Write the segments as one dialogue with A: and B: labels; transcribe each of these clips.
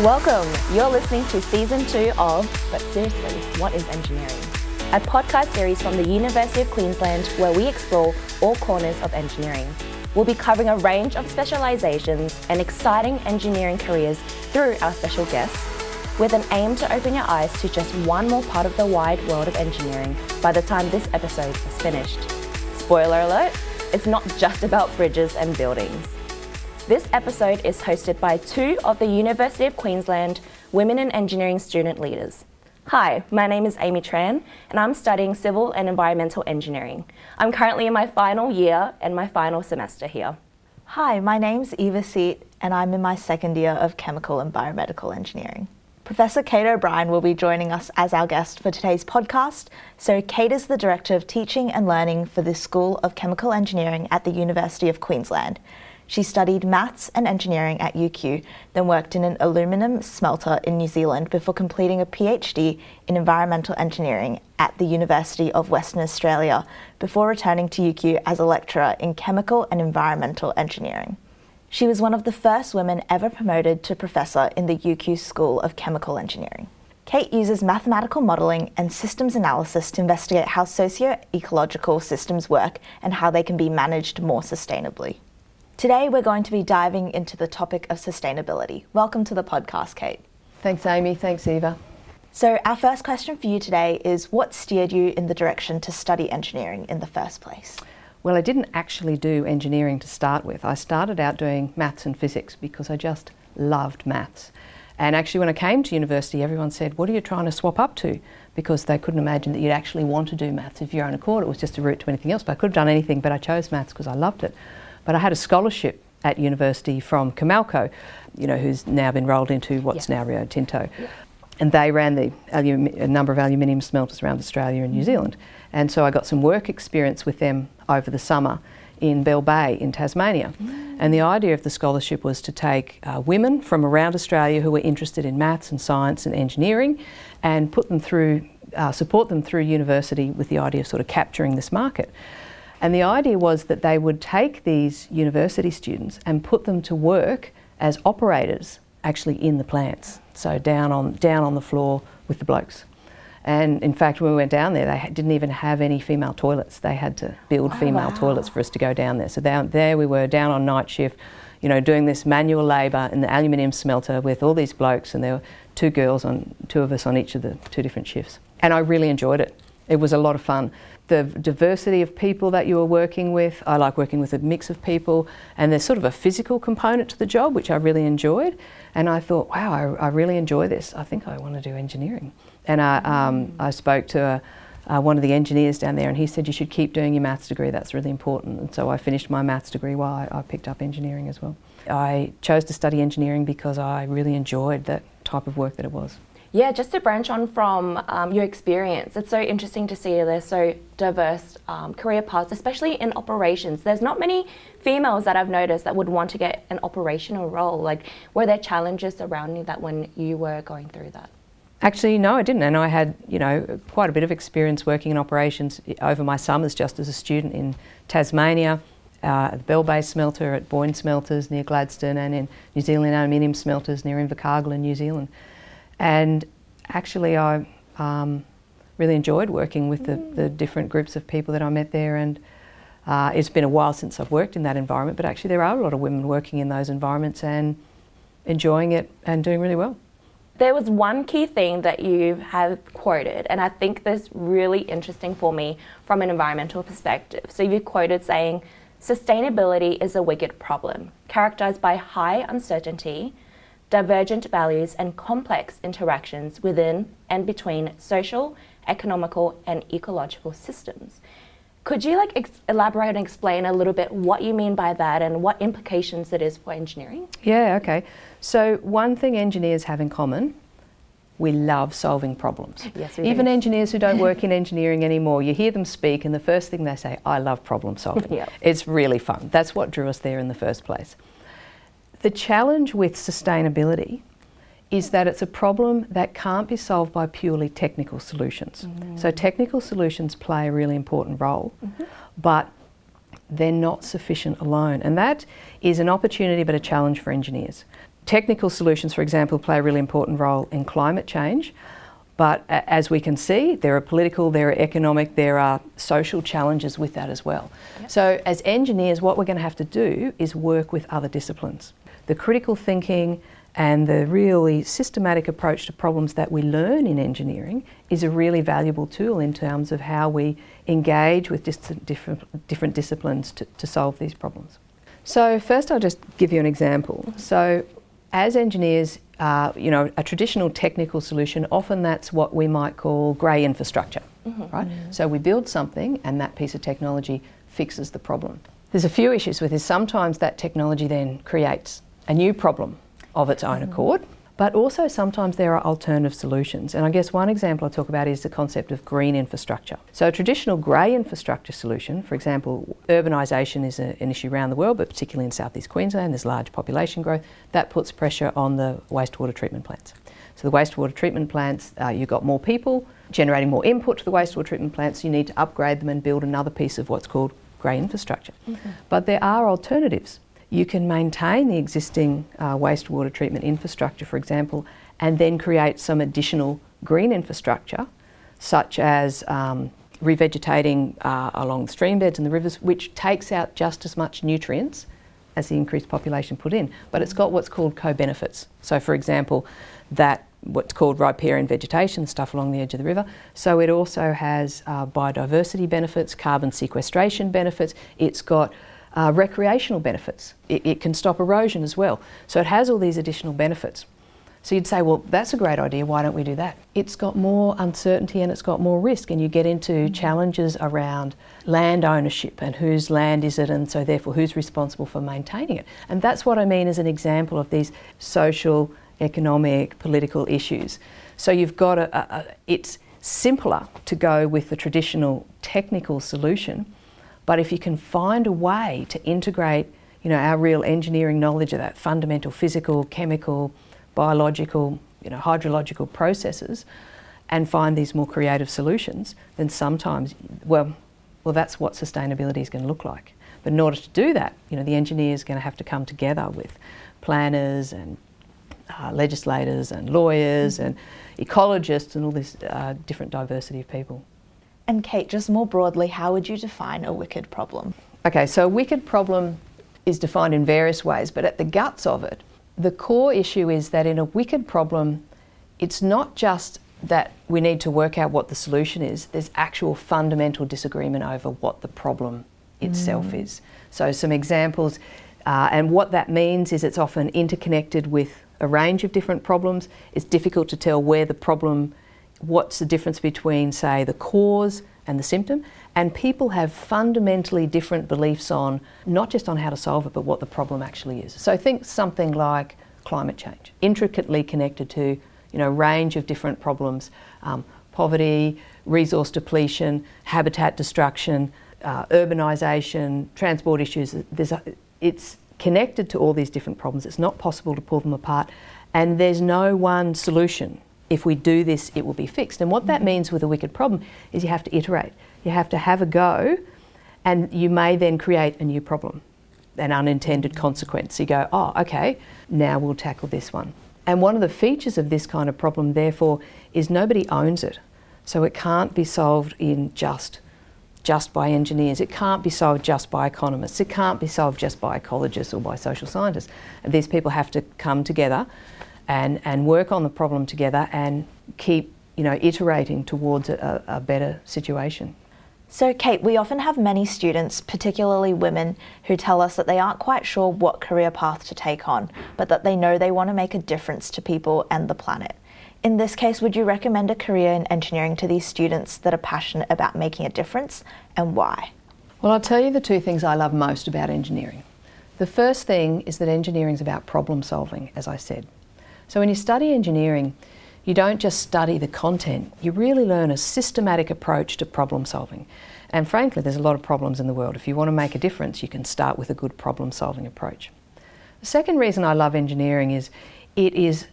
A: Welcome. You're listening to season two of But Seriously, What is Engineering? A podcast series from the University of Queensland where we explore all corners of engineering. We'll be covering a range of specializations and exciting engineering careers through our special guests, with an aim to open your eyes to just one more part of the wide world of engineering by the time this episode is finished. Spoiler alert, it's not just about bridges and buildings. This episode is hosted by two of the University of Queensland Women in Engineering student leaders. Hi, my name is Amy Tran, and I'm studying Civil and Environmental Engineering. I'm currently in my final year and my final semester here.
B: Hi, my name's Eva Seat, and I'm in my second year of Chemical and Biomedical Engineering. Professor Kate O'Brien will be joining us as our guest for today's podcast. So, Kate is the Director of Teaching and Learning for the School of Chemical Engineering at the University of Queensland. She studied maths and engineering at UQ, then worked in an aluminium smelter in New Zealand before completing a PhD in environmental engineering at the University of Western Australia before returning to UQ as a lecturer in chemical and environmental engineering. She was one of the first women ever promoted to professor in the UQ School of Chemical Engineering. Kate uses mathematical modelling and systems analysis to investigate how socio ecological systems work and how they can be managed more sustainably. Today, we're going to be diving into the topic of sustainability. Welcome to the podcast, Kate.
C: Thanks, Amy. Thanks, Eva.
B: So, our first question for you today is what steered you in the direction to study engineering in the first place?
C: Well, I didn't actually do engineering to start with. I started out doing maths and physics because I just loved maths. And actually, when I came to university, everyone said, What are you trying to swap up to? Because they couldn't imagine that you'd actually want to do maths if you're own accord. It was just a route to anything else. But I could have done anything, but I chose maths because I loved it. But I had a scholarship at university from Comalco, you know, who's now been rolled into what's yeah. now Rio Tinto. Yeah. And they ran the a number of aluminium smelters around Australia and New Zealand. And so I got some work experience with them over the summer in Bell Bay in Tasmania. Mm. And the idea of the scholarship was to take uh, women from around Australia who were interested in maths and science and engineering and put them through, uh, support them through university with the idea of sort of capturing this market. And the idea was that they would take these university students and put them to work as operators actually in the plants, so down on, down on the floor with the blokes. And in fact, when we went down there, they didn't even have any female toilets. They had to build oh, female wow. toilets for us to go down there. So down there we were down on night shift, you know, doing this manual labour in the aluminium smelter with all these blokes, and there were two girls on two of us on each of the two different shifts. And I really enjoyed it. It was a lot of fun the diversity of people that you are working with. I like working with a mix of people, and there's sort of a physical component to the job, which I really enjoyed. And I thought, wow, I, I really enjoy this. I think I want to do engineering. And I, um, I spoke to a, uh, one of the engineers down there, and he said, You should keep doing your maths degree, that's really important. And so I finished my maths degree while I, I picked up engineering as well. I chose to study engineering because I really enjoyed that type of work that it was.
A: Yeah, just to branch on from um, your experience, it's so interesting to see there's so diverse um, career paths, especially in operations. There's not many females that I've noticed that would want to get an operational role. Like, were there challenges surrounding that when you were going through that?
C: Actually, no, I didn't. And I had, you know, quite a bit of experience working in operations over my summers just as a student in Tasmania, uh, the Bell Bay smelter at Boyne Smelters near Gladstone, and in New Zealand aluminium smelters near Invercargill in New Zealand. And actually, I um, really enjoyed working with the, the, different groups of people that I met there. And uh, it's been a while since I've worked in that environment, but actually, there are a lot of women working in those environments and enjoying it and doing really well.
A: There was one key thing that you have quoted, and I think this really interesting for me from an environmental perspective. So you quoted saying, Sustainability is a wicked problem, characterized by high uncertainty, divergent values, and complex interactions within and between social, economical, and ecological systems. Could you like ex- elaborate and explain a little bit what you mean by that and what implications it is for engineering?
C: Yeah, okay. So one thing engineers have in common, we love solving problems.
A: Yes,
C: Even
A: do.
C: engineers who don't work in engineering anymore, you hear them speak and the first thing they say, I love problem solving.
A: yep.
C: It's really fun. That's what drew us there in the first place. The challenge with sustainability is that it's a problem that can't be solved by purely technical solutions. Mm. So, technical solutions play a really important role, mm-hmm. but they're not sufficient alone. And that is an opportunity but a challenge for engineers. Technical solutions, for example, play a really important role in climate change. But as we can see, there are political, there are economic, there are social challenges with that as well. Yep. So, as engineers, what we're going to have to do is work with other disciplines. The critical thinking and the really systematic approach to problems that we learn in engineering is a really valuable tool in terms of how we engage with dis- different, different disciplines to, to solve these problems. So, first, I'll just give you an example. So, as engineers, uh, you know, a traditional technical solution, often that's what we might call grey infrastructure, mm-hmm. right? Mm-hmm. So we build something and that piece of technology fixes the problem. There's a few issues with this. Sometimes that technology then creates a new problem of its own mm-hmm. accord. But also, sometimes there are alternative solutions. And I guess one example I talk about is the concept of green infrastructure. So, a traditional grey infrastructure solution, for example, urbanisation is a, an issue around the world, but particularly in southeast Queensland, there's large population growth. That puts pressure on the wastewater treatment plants. So, the wastewater treatment plants, uh, you've got more people generating more input to the wastewater treatment plants, you need to upgrade them and build another piece of what's called grey infrastructure. Mm-hmm. But there are alternatives you can maintain the existing uh, wastewater treatment infrastructure, for example, and then create some additional green infrastructure, such as um, revegetating uh, along the stream beds and the rivers, which takes out just as much nutrients as the increased population put in. But it's got what's called co benefits. So, for example, that what's called riparian vegetation, stuff along the edge of the river. So, it also has uh, biodiversity benefits, carbon sequestration benefits. It's got uh, recreational benefits. It, it, can stop erosion as well. So it has all these additional benefits. So you'd say, well, that's a great idea. Why don't we do that? It's got more uncertainty and it's got more risk, and you get into mm-hmm. challenges around land ownership and whose land is it, and so therefore who's responsible for maintaining it. And that's what I mean as an example of these social, economic, political issues. So you've got a, a, a it's simpler to go with the traditional technical solution but if you can find a way to integrate, you know, our real engineering knowledge of that fundamental physical, chemical, biological, you know, hydrological processes, and find these more creative solutions, then sometimes, well, well, that's what sustainability is going to look like. But in order to do that, you know, the engineer is going to have to come together with planners and uh, legislators and lawyers and ecologists and all this uh, different diversity of people.
B: And Kate, just more broadly, how would you define a wicked problem?
C: Okay, so a wicked problem is defined in various ways, but at the guts of it, the core issue is that in a wicked problem, it's not just that we need to work out what the solution is, there's actual fundamental disagreement over what the problem itself mm. is. So, some examples, uh, and what that means is it's often interconnected with a range of different problems. It's difficult to tell where the problem what's the difference between, say, the cause and the symptom. And people have fundamentally different beliefs on not just on how to solve it, but what the problem actually is. So think something like climate change, intricately connected to you know range of different problems, um, poverty, resource depletion, habitat destruction, uh, urbanisation, transport issues. There's a, it's connected to all these different problems. It's not possible to pull them apart, and there's no one solution if we do this, it will be fixed. And what that mm-hmm. means with a wicked problem is you have to iterate. You have to have a go, and you may then create a new problem, an unintended consequence. You go, oh, okay, now we'll tackle this one. And one of the features of this kind of problem, therefore, is nobody owns it. So it can't be solved in just just by engineers. It can't be solved just by economists. It can't be solved just by ecologists or by social scientists. These people have to come together and, and work on the problem together and keep you know, iterating towards a, a better situation.
B: So, Kate, we often have many students, particularly women, who tell us that they aren't quite sure what career path to take on, but that they know they want to make a difference to people and the planet. In this case, would you recommend a career in engineering to these students that are passionate about making a difference and why?
C: Well, I'll tell you the two things I love most about engineering. The first thing is that engineering is about problem solving, as I said. So when you study engineering, you don't just study the content, you really learn a systematic approach to problem solving. And frankly, there's a lot of problems in the world. If you want to make a difference, you can start with a good problem solving approach. The second reason I love engineering is it is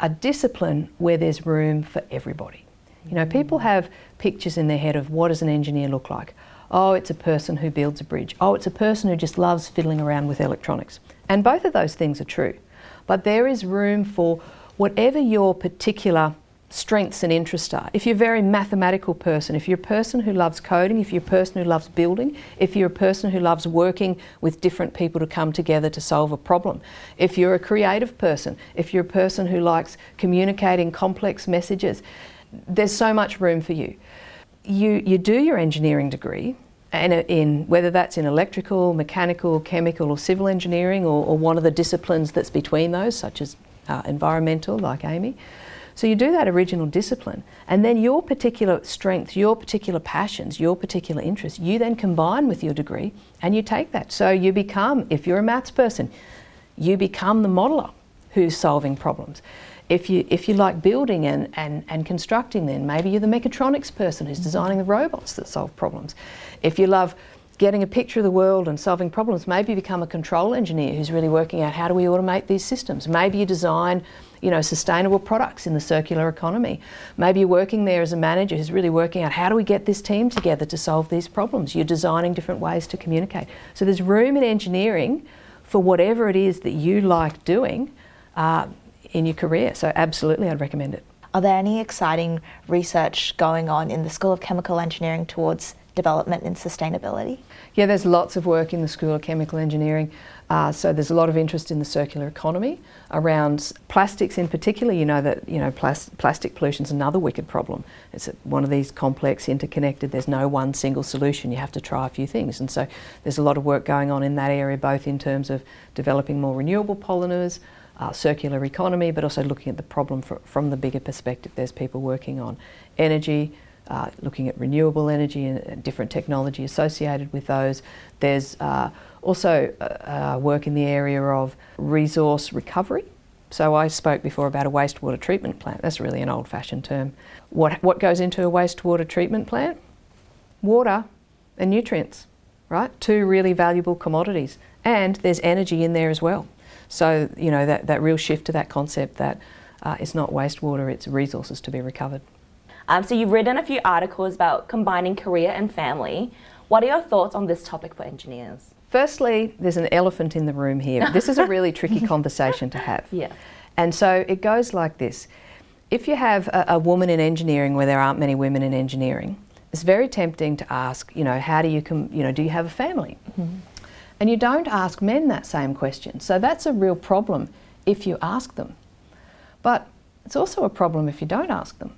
C: a discipline where there's room for everybody. You know, people mm. have pictures in their head of what does an engineer look like? Oh, it's a person who builds a bridge. Oh, it's a person who just loves fiddling around with electronics. And both of those things are true. But there is room for whatever your particular strengths and interests are. If you're a very mathematical person, if you're a person who loves coding, if you're a person who loves building, if you're a person who loves working with different people to come together to solve a problem, if you're a creative person, if you're a person who likes communicating complex messages, there's so much room for you. You, you do your engineering degree, and in whether that's in electrical, mechanical, chemical, or civil engineering, or, or one of the disciplines that's between those, such as uh, environmental, like Amy. So you do that original discipline, and then your particular strengths, your particular passions, your particular interests, you then combine with your degree and you take that. So you become, if you're a maths person, you become the modeler who's solving problems. If you, if you like building and, and, and constructing, then maybe you're the mechatronics person who's designing the robots that solve problems. If you love getting a picture of the world and solving problems, maybe you become a control engineer who's really working out how do we automate these systems. Maybe you design you know, sustainable products in the circular economy. Maybe you're working there as a manager who's really working out how do we get this team together to solve these problems. You're designing different ways to communicate. So there's room in engineering for whatever it is that you like doing uh, in your career. So absolutely, I'd recommend it.
B: Are there any exciting research going on in the School of Chemical Engineering towards development and sustainability?
C: Yeah, there's lots of work in the School of Chemical Engineering. Uh, so there's a lot of interest in the circular economy around plastics in particular. You know that you know plas- plastic pollution is another wicked problem. It's one of these complex, interconnected. There's no one single solution. You have to try a few things, and so there's a lot of work going on in that area, both in terms of developing more renewable polymers. Uh, circular economy, but also looking at the problem from the bigger perspective. There's people working on energy, uh, looking at renewable energy and, and, different technology associated with those. There's uh, also, uh, uh, work in the area of resource recovery. So, I spoke before about a wastewater treatment plant. That's really an old fashioned term. What, what goes into a wastewater treatment plant? Water and nutrients, right? Two really valuable commodities. And there's energy in there as well. So, you know, that, that real shift to that concept that uh, it's not wastewater, it's resources to be recovered.
A: Um, so, you've written a few articles about combining career and family. What are your thoughts on this topic for engineers?
C: Firstly, there's an elephant in the room here. This is a really tricky conversation to have.
A: Yeah.
C: And so it goes like this if you have a, a, woman in engineering where there aren't many women in engineering, it's very tempting to ask, you know, how do you, com- you know, do you have a family? Mm-hmm. And you don't ask men that same question. So that's a real problem if you ask them. But it's also a problem if you don't ask them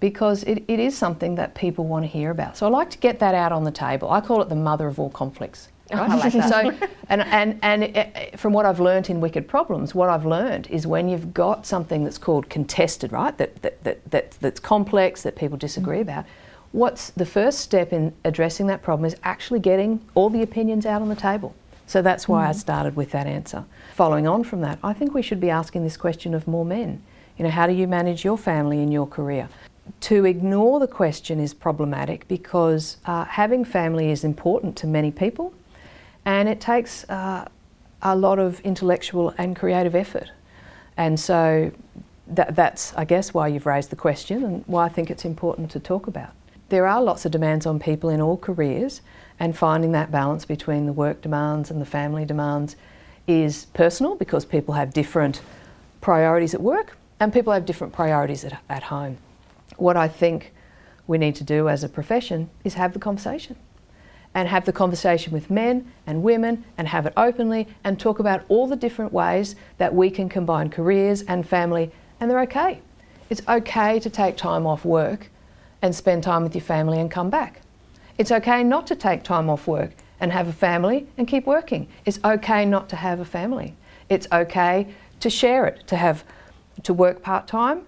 C: because it, it is something that people want to hear about. So I like to get that out on the table. I call it the mother of all conflicts.
A: Right? I like that.
C: So, and and and it, from what I've learned in Wicked Problems, what I've learned is when you've got something that's called contested, right? That that, that, that that's complex that people disagree mm-hmm. about. What's the first step in addressing that problem is actually getting all the opinions out on the table. So that's why mm-hmm. I started with that answer. Following on from that, I think we should be asking this question of more men. You know, how do you manage your family and your career? To ignore the question is problematic because uh, having family is important to many people and it takes uh, a lot of intellectual and creative effort. And so that, that's, I guess, why you've raised the question and why I think it's important to talk about. There are lots of demands on people in all careers, and finding that balance between the work demands and the family demands is personal because people have different priorities at work and people have different priorities at, at home. What I think we need to do as a profession is have the conversation and have the conversation with men and women and have it openly and talk about all the different ways that we can combine careers and family, and they're okay. It's okay to take time off work and spend time with your family and come back. It's okay not to take time off work and have a family and keep working. It's okay not to have a family. It's okay to share it, to have to work part time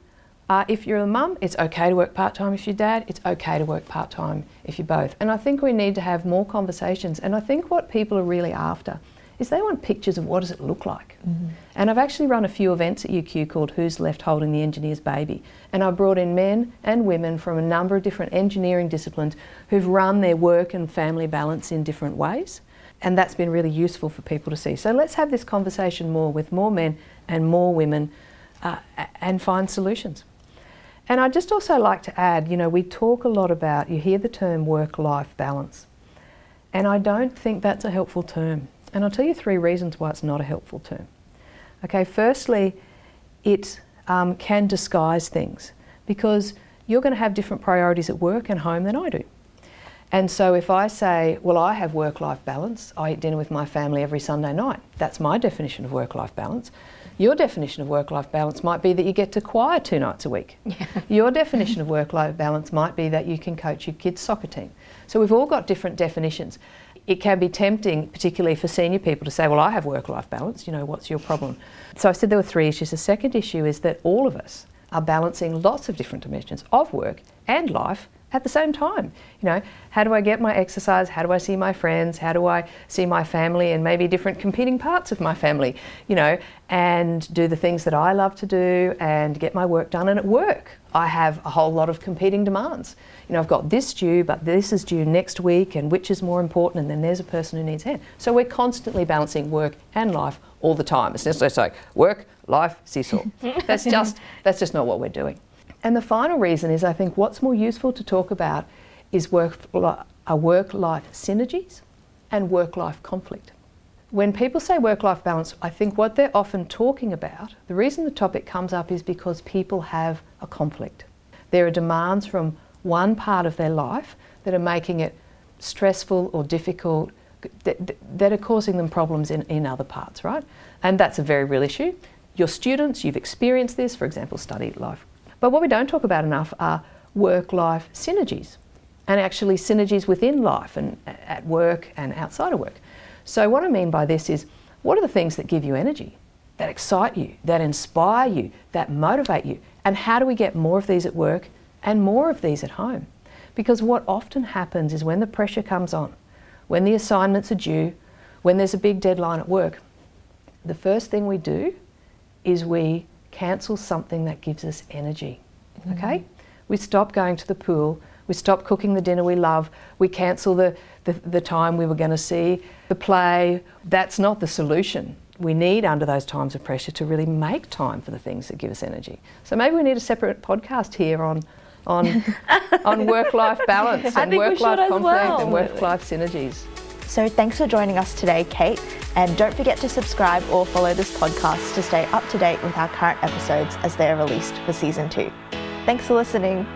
C: uh, if you're a mum, it's okay to work part time. If you're dad, it's okay to work part time if you're both. And I think we need to have more conversations. And I think what people are really after is they want pictures of what does it look like. Mm-hmm. And I've actually run a few events at UQ called Who's Left Holding the Engineer's Baby. And I brought in men and women from a number of different engineering disciplines who've run their work and family balance in different ways. And that's been really useful for people to see. So let's have this conversation more with more men and more women uh, and find solutions. And I'd just also like to add, you know, we talk a lot about, you hear the term work life balance. And I don't think that's a helpful term. And I'll tell you three reasons why it's not a helpful term. Okay, firstly, it um, can disguise things because you're going to have different priorities at work and home than I do. And so if I say, well, I have work life balance, I eat dinner with my family every Sunday night, that's my definition of work life balance. Your definition of work life balance might be that you get to choir two nights a week. Yeah. Your definition of work life balance might be that you can coach your kids' soccer team. So we've all got different definitions. It can be tempting, particularly for senior people, to say, Well, I have work life balance, you know, what's your problem? So I said there were three issues. The second issue is that all of us are balancing lots of different dimensions of work and life at the same time. You know, how do I get my exercise? How do I see my friends? How do I see my family and maybe different competing parts of my family? You know, and do the things that I love to do and get my work done. And at work, I have a whole lot of competing demands. You know, I've got this due, but this is due next week, and which is more important? And then there's a person who needs help. So we're constantly balancing work and life all the time. It's just like work, life, seesaw. that's just that's just not what we're doing. And the final reason is I think what's more useful to talk about is work, uh, a work life synergies and work life conflict. When people say work life balance, I think what they're often talking about, the reason the topic comes up is because people have a conflict. There are demands from one part of their life that are making it stressful or difficult, that, that are causing them problems in, in other parts, right? And that's a very real issue. Your students, you've experienced this, for example, study life but what we don't talk about enough are work life synergies and actually synergies within life and at work and outside of work. So, what I mean by this is what are the things that give you energy, that excite you, that inspire you, that motivate you? And how do we get more of these at work and more of these at home? Because what often happens is when the pressure comes on, when the assignments are due, when there's a big deadline at work, the first thing we do is we cancel something that gives us energy. Mm-hmm. Okay? We stop going to the pool, we stop cooking the dinner we love, we cancel the, the, the time we were going to see the play. That's not the solution. We need, under those times of pressure, to really make time for the things that give us energy. So maybe we need a separate podcast here on on on work life balance and work life conflict well. and work life synergies.
B: So thanks for joining us today, Kate. And don't forget to subscribe or follow this podcast to stay up to date with our current episodes as they are released for season two. Thanks for listening.